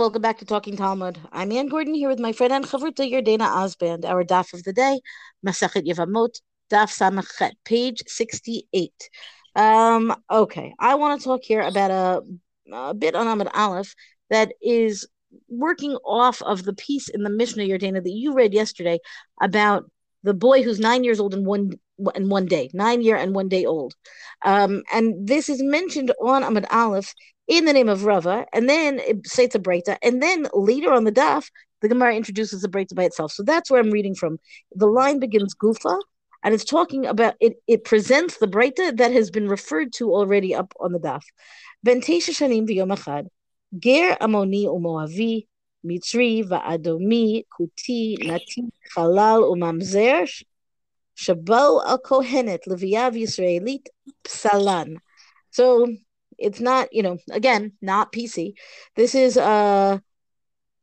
welcome back to Talking Talmud. I'm Ann Gordon here with my friend and Chavruta Yardena Osband. Our daf of the day, Masachet Yevamot, daf Samachet, page 68. Um, okay, I want to talk here about a, a bit on Amud Aleph that is working off of the piece in the Mishnah Yardena that you read yesterday about the boy who's nine years old and one in one day, nine year and one day old. Um, and this is mentioned on Amud Aleph in the name of Rava, and then it states a breita, and then later on the daf, the Gemara introduces the breita by itself. So that's where I'm reading from. The line begins Gufa, and it's talking about it. It presents the breita that has been referred to already up on the daf. Shanim ger amoni umoavi, va'adomi, kuti, nati, umamzer, Shabo al Kohenet, Leviav Yisraelit, Psalan. So it's not, you know, again, not PC. This is a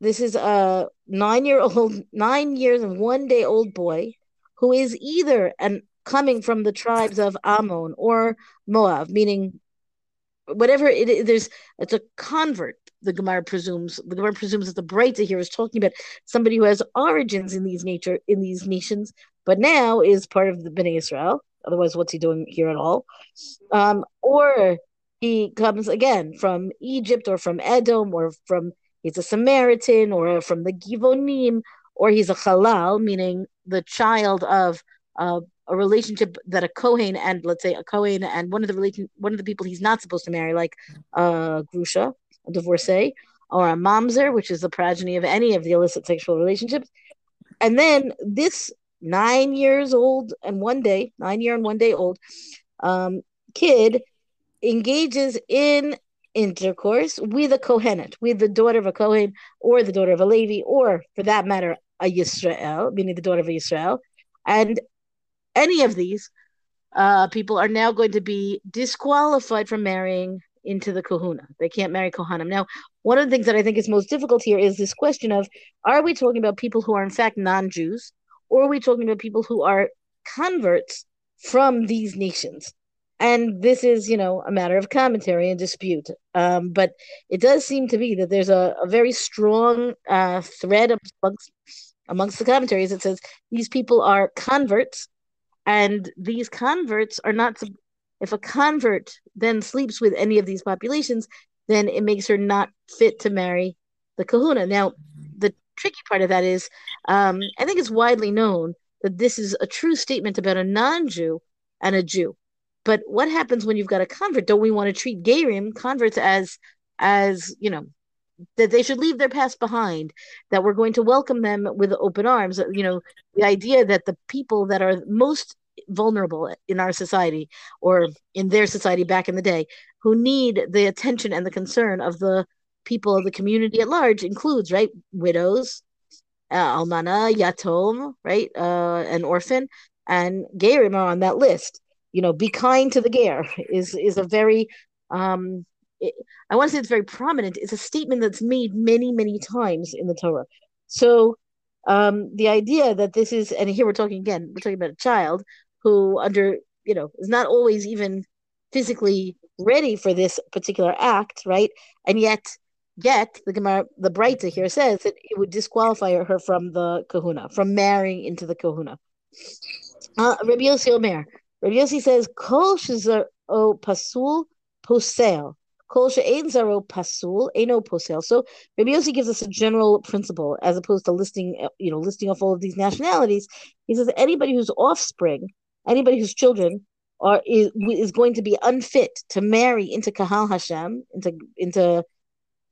this is a nine year old, nine years and one day old boy who is either and coming from the tribes of Ammon or Moab, meaning whatever it is, there's it's a convert. The Gemara presumes the Gemara presumes that the Breita here is talking about somebody who has origins in these nature in these nations, but now is part of the Bnei Israel. Otherwise, what's he doing here at all? Um, or he comes again from Egypt or from Edom or from he's a Samaritan or from the Givonim or he's a Halal, meaning the child of uh, a relationship that a Kohen and let's say a Kohen and one of the relation one of the people he's not supposed to marry, like uh, Grusha, a divorcee, or a Mamzer, which is the progeny of any of the illicit sexual relationships. And then this nine years old and one day, nine year and one day old um, kid engages in intercourse with a Kohenet, with the daughter of a Kohen or the daughter of a Levi, or for that matter, a Yisrael, meaning the daughter of a Yisrael. And any of these uh, people are now going to be disqualified from marrying into the kahuna. They can't marry kohanim. Now, one of the things that I think is most difficult here is this question of are we talking about people who are in fact non-Jews or are we talking about people who are converts from these nations? And this is, you know, a matter of commentary and dispute. Um, but it does seem to be that there's a, a very strong uh, thread amongst, amongst the commentaries that says these people are converts, and these converts are not. If a convert then sleeps with any of these populations, then it makes her not fit to marry the kahuna. Now, the tricky part of that is um, I think it's widely known that this is a true statement about a non-Jew and a Jew. But what happens when you've got a convert? Don't we want to treat Gerim converts as as you know that they should leave their past behind, that we're going to welcome them with open arms. You know, the idea that the people that are most vulnerable in our society or in their society back in the day who need the attention and the concern of the people of the community at large includes right widows, uh, almana, yatom, right, uh, an orphan, and gerim are on that list. You know, be kind to the ger is is a very um, it, I want to say it's very prominent. It's a statement that's made many many times in the Torah. So um, the idea that this is, and here we're talking again, we're talking about a child who under you know is not always even physically ready for this particular act, right? And yet Yet the Gemara, the Breita here says that it would disqualify her from the kahuna, from marrying into the kahuna. Uh, Rabbi Yossi Omer. Rabbi Yossi says, Kol shezar o pasul posel. Kol she'ein zaro pasul, eno posel. So Rabbi Yossi gives us a general principle as opposed to listing, you know, listing off all of these nationalities. He says anybody whose offspring, anybody whose children are is, is going to be unfit to marry into Kahal Hashem, into into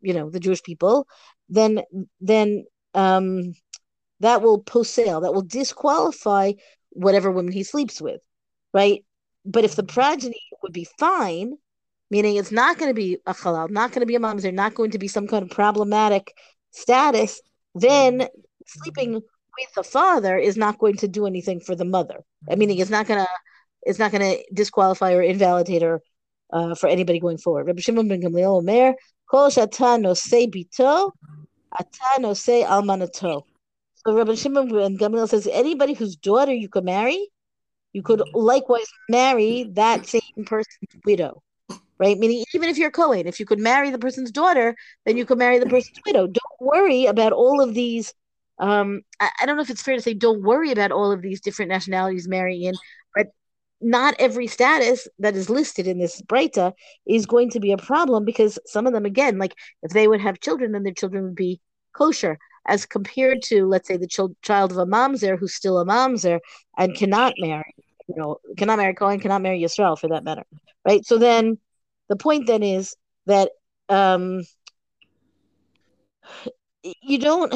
you know the Jewish people, then then um, that will posel, that will disqualify whatever woman he sleeps with, right? But if the progeny would be fine, meaning it's not going to be a halal, not going to be a mamzer, not going to be some kind of problematic status, then sleeping with the father is not going to do anything for the mother. I mean, it's not going to it's not going to disqualify or invalidate her uh, for anybody going forward. Rabbi Shimon ben Gamliel Omer, Kol shata nosei bito, ata nosei almanato. So Rabbi Shimon ben Gamliel says anybody whose daughter you could marry, you could likewise marry that same person's widow. right? Meaning, even if you're Cohen, if you could marry the person's daughter, then you could marry the person's widow. Don't worry about all of these. Um, I, I don't know if it's fair to say don't worry about all of these different nationalities marrying in, but not every status that is listed in this Breita is going to be a problem because some of them, again, like if they would have children, then their children would be kosher, as compared to, let's say, the ch- child of a mamzer who's still a mamzer and cannot marry, you know, cannot marry Cohen, cannot marry Yisrael for that matter, right? So then the point then is that um, you don't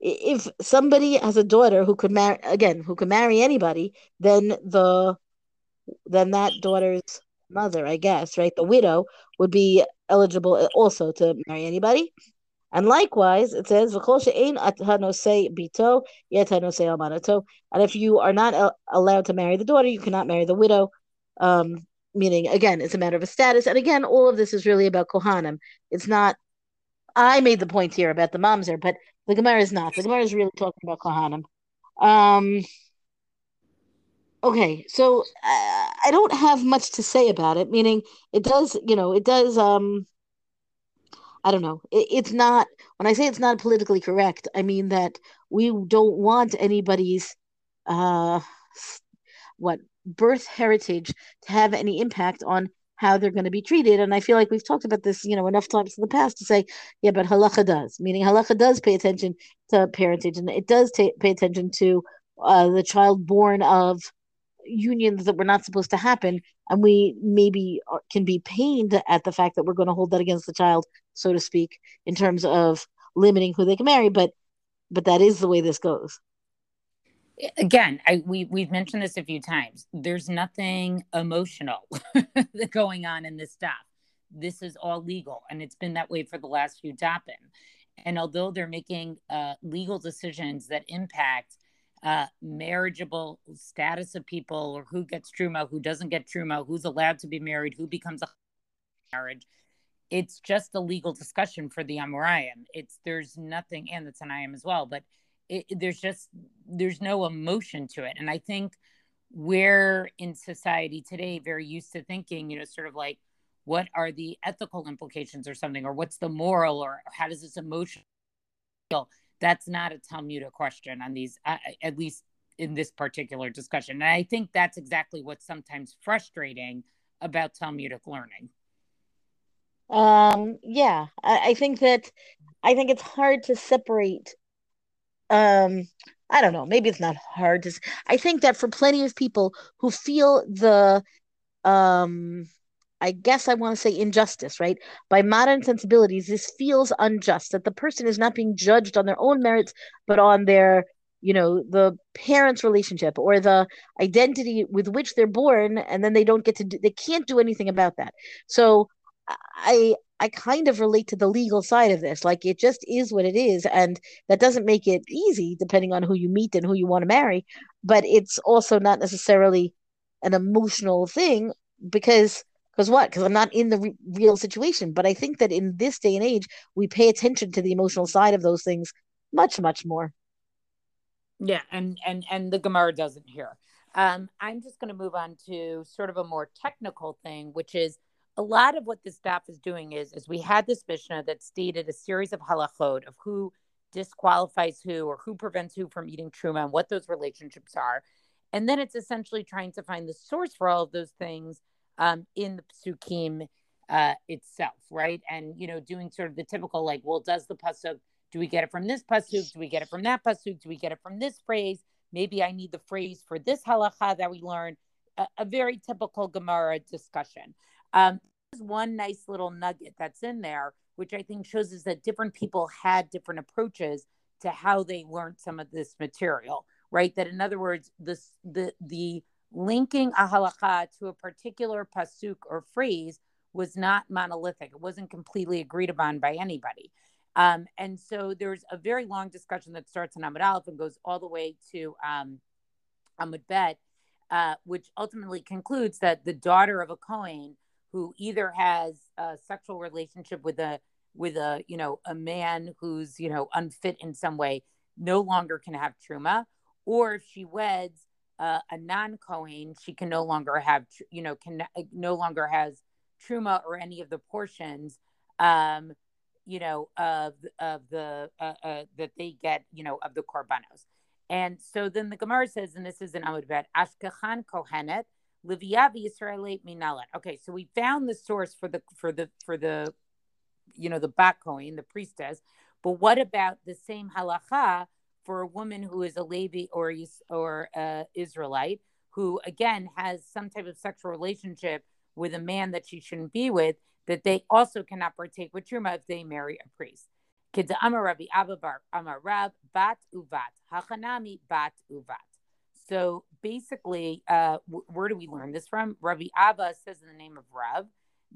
if somebody has a daughter who could marry again who could marry anybody then the then that daughter's mother i guess right the widow would be eligible also to marry anybody and likewise it says bito and if you are not allowed to marry the daughter you cannot marry the widow. Um, meaning again it's a matter of a status. And again all of this is really about kohanim. It's not i made the point here about the mamzer but the gemara is not. The gemara is really talking about kohanim. Um okay so I, uh, I don't have much to say about it. Meaning it does you know it does um i don't know it, it's not when i say it's not politically correct i mean that we don't want anybody's uh what birth heritage to have any impact on how they're going to be treated. And I feel like we've talked about this, you know, enough times in the past to say, yeah, but halacha does, meaning halacha does pay attention to parentage and it does pay attention to uh, the child born of unions that were not supposed to happen. And we maybe can be pained at the fact that we're going to hold that against the child, so to speak, in terms of limiting who they can marry. But but that is the way this goes. Again I, we we've mentioned this a few times. There's nothing emotional going on in this stuff. This is all legal and it's been that way for the last few dapim and although they're making uh, legal decisions that impact uh, marriageable status of people or who gets truma who doesn't get truma who's allowed to be married who becomes a marriage it's just a legal discussion for the Amoraim. It's there's nothing and the Tanaim as well, but it, there's just there's no emotion to it. And i think we're in society today very used to thinking you know sort of like what are the ethical implications or something or what's the moral or how does this emotion feel? That's not a talmudic question on these uh, at least in this particular discussion. And i think that's exactly what's sometimes frustrating about talmudic learning um yeah I, I think that i think it's hard to separate um I don't know, maybe it's not hard to I think that for plenty of people who feel the um I guess I want to say injustice, right? By modern sensibilities, this feels unjust that the person is not being judged on their own merits, but on their, you know, the parents' relationship or the identity with which they're born, and then they don't get to do, they can't do anything about that. So I I kind of relate to the legal side of this. Like it just is what it is. And that doesn't make it easy depending on who you meet and who you want to marry. But it's also not necessarily an emotional thing because because what? Because I'm not in the re- real situation. But I think that in this day and age, we pay attention to the emotional side of those things much, much more. Yeah, and and and the Gemara doesn't here. Um, I'm just going to move on to sort of a more technical thing, which is a lot of what this staff is doing is is we had this Mishnah that stated a series of halachot of who disqualifies who or who prevents who from eating truma and what those relationships are. And then it's essentially trying to find the source for all of those things um, in the psukim uh, itself, right? And you know, doing sort of the typical like, well, does the pasuk do we get it from this pasuk? Do we get it from that pasuk? Do we get it from this phrase? Maybe I need the phrase for this halacha that we learned. A, a very typical Gemara discussion. Um, one nice little nugget that's in there, which I think shows us that different people had different approaches to how they learned some of this material, right? That in other words, this the the linking a halakha to a particular pasuk or phrase was not monolithic. It wasn't completely agreed upon by anybody. Um, and so there's a very long discussion that starts in Amud Aleph and goes all the way to um, Amud Bet, uh, which ultimately concludes that the daughter of a Kohen who either has a sexual relationship with a with a you know a man who's you know unfit in some way no longer can have truma or if she weds uh, a non Kohen, she can no longer have, you know, can no longer has truma or any of the portions, um, you know, of of the uh, uh, that they get, you know, of the korbanos. And so then the Gemara says, and this is an Amud Bet, Ashkechan Kohenet, Liviavi Yisraelit Minalet. Okay, so we found the source for the for the for the you know the bat Kohen, the priestess. But what about the same halacha for a woman who is a Levi or or uh, Israelite who again has some type of sexual relationship with a man that she shouldn't be with? That they also cannot partake with truma if they marry a priest. Kidda Amar Rabbi Ababar Amar Bat Uvat Hachanami Bat Uvat. So basically, uh, w- where do we learn this from? Rabbi Abba says in the name of Rav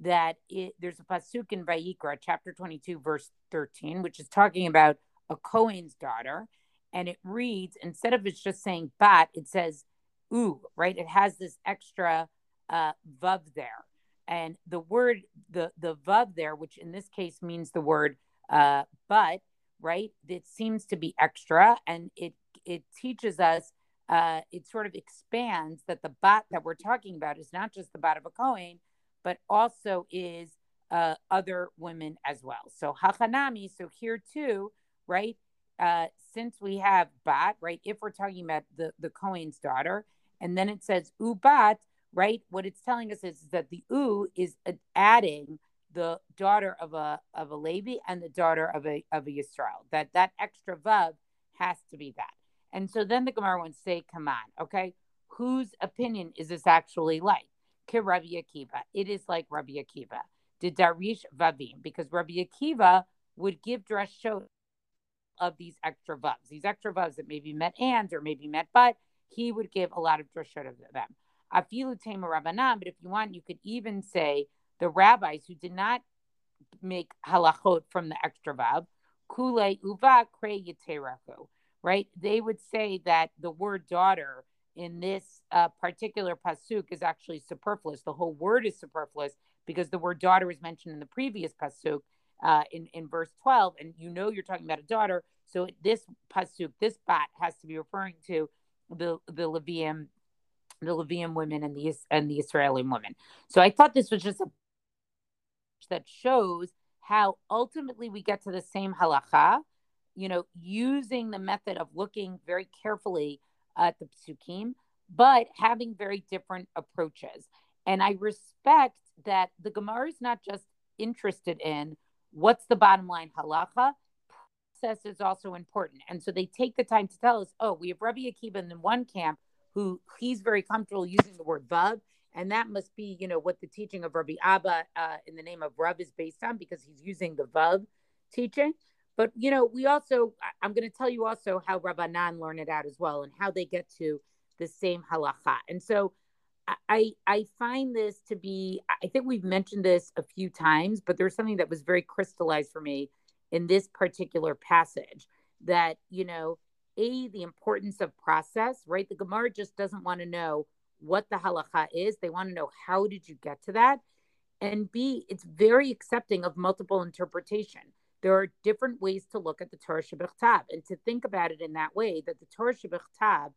that it, there's a pasuk in Vayikra, chapter 22, verse 13, which is talking about a Cohen's daughter, and it reads instead of it's just saying bat, it says ooh, right? It has this extra uh, vav there, and the word the the vav there, which in this case means the word uh, but, right? It seems to be extra, and it it teaches us uh, it sort of expands that the bat that we're talking about is not just the bat of a Kohen, but also is uh, other women as well. So hachanami, so here too, right? Uh, since we have bat, right? If we're talking about the the Kohen's daughter, and then it says ubat, right? What it's telling us is, is that the u is adding the daughter of a of a Levi and the daughter of a of a Yisrael. That that extra vav has to be that. And so then the Gemara wants to say, come on, okay, whose opinion is this actually like? Ke Rabbi Akiva. It is like Rabbi Akiva. Did Darish Vavim, because Rabbi Akiva would give dress show of these extra vavs, these extra vavs that maybe met and or maybe met but, he would give a lot of dress show of them. Afilu Tema Rabbanan, but if you want, you could even say the rabbis who did not make halachot from the extra vav, kule uva kre yiteraku, right? They would say that the word daughter in this uh, particular pasuk is actually superfluous. The whole word is superfluous because the word daughter is mentioned in the previous pasuk uh, in in verse twelve, and you know you're talking about a daughter. So this pasuk, this bat, has to be referring to the the Levium, the Levium women and the and the Israeli women. So I thought this was just a that shows how ultimately we get to the same halacha, you know, using the method of looking very carefully at the psukim, but having very different approaches. And I respect that the Gemara is not just interested in what's the bottom line halacha, process is also important. And so they take the time to tell us, oh, we have Rabbi Akiva in one camp who he's very comfortable using the word vav and that must be, you know, what the teaching of Rabbi Abba uh, in the name of Rav is based on because he's using the Vav teaching. But, you know, we also, I'm going to tell you also how Rabbanan learn it out as well and how they get to the same halacha. And so I, I find this to be, I think we've mentioned this a few times, but there's something that was very crystallized for me in this particular passage that, you know, A, the importance of process, right? The Gemara just doesn't want to know what the halacha is. They want to know how did you get to that? And B, it's very accepting of multiple interpretation. There are different ways to look at the Torah Shebichtav and to think about it in that way that the Torah Shebichtav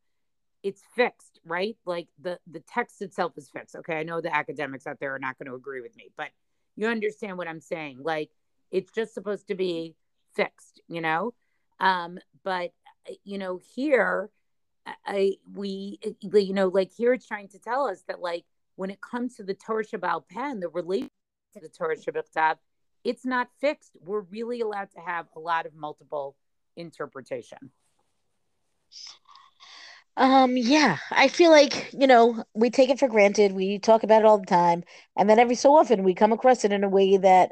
it's fixed, right? Like the the text itself is fixed. Okay, I know the academics out there are not going to agree with me, but you understand what I'm saying. Like it's just supposed to be fixed, you know. Um, but you know, here I we you know like here it's trying to tell us that like when it comes to the Torah Sheba'al Peh, the relation to the Torah Shebichtav it's not fixed. We're really allowed to have a lot of multiple interpretation. Um, yeah, I feel like, you know, we take it for granted. We talk about it all the time. And then every so often we come across it in a way that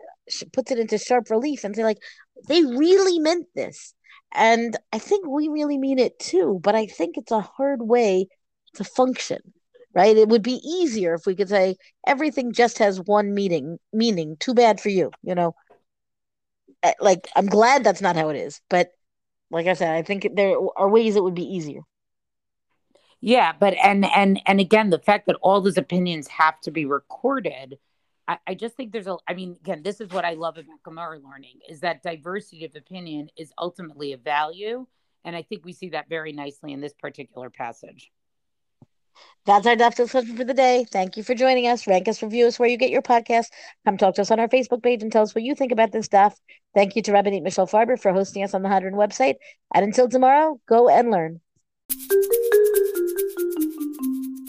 puts it into sharp relief and say, like, they really meant this. And I think we really mean it too, but I think it's a hard way to function, right? It would be easier if we could say everything just has one meaning, meaning, too bad for you, you know. Eh, like I'm glad that's not how it is, but like I said, I think there are ways it would be easier. Yeah, but and and and again, the fact that all those opinions have to be recorded I, just think there's a I mean, again, this is what I love about Gemara learning is that diversity of opinion is ultimately a value. And I think we see that very nicely in this particular passage. That's our daf discussion for the day. Thank you for joining us. Rank us, review us where you get your podcast. Come talk to us on our Facebook page and tell us what you think about this stuff. Thank you to Rabbanit Michelle Farber for hosting us on the Hadran website. And until tomorrow, go and learn.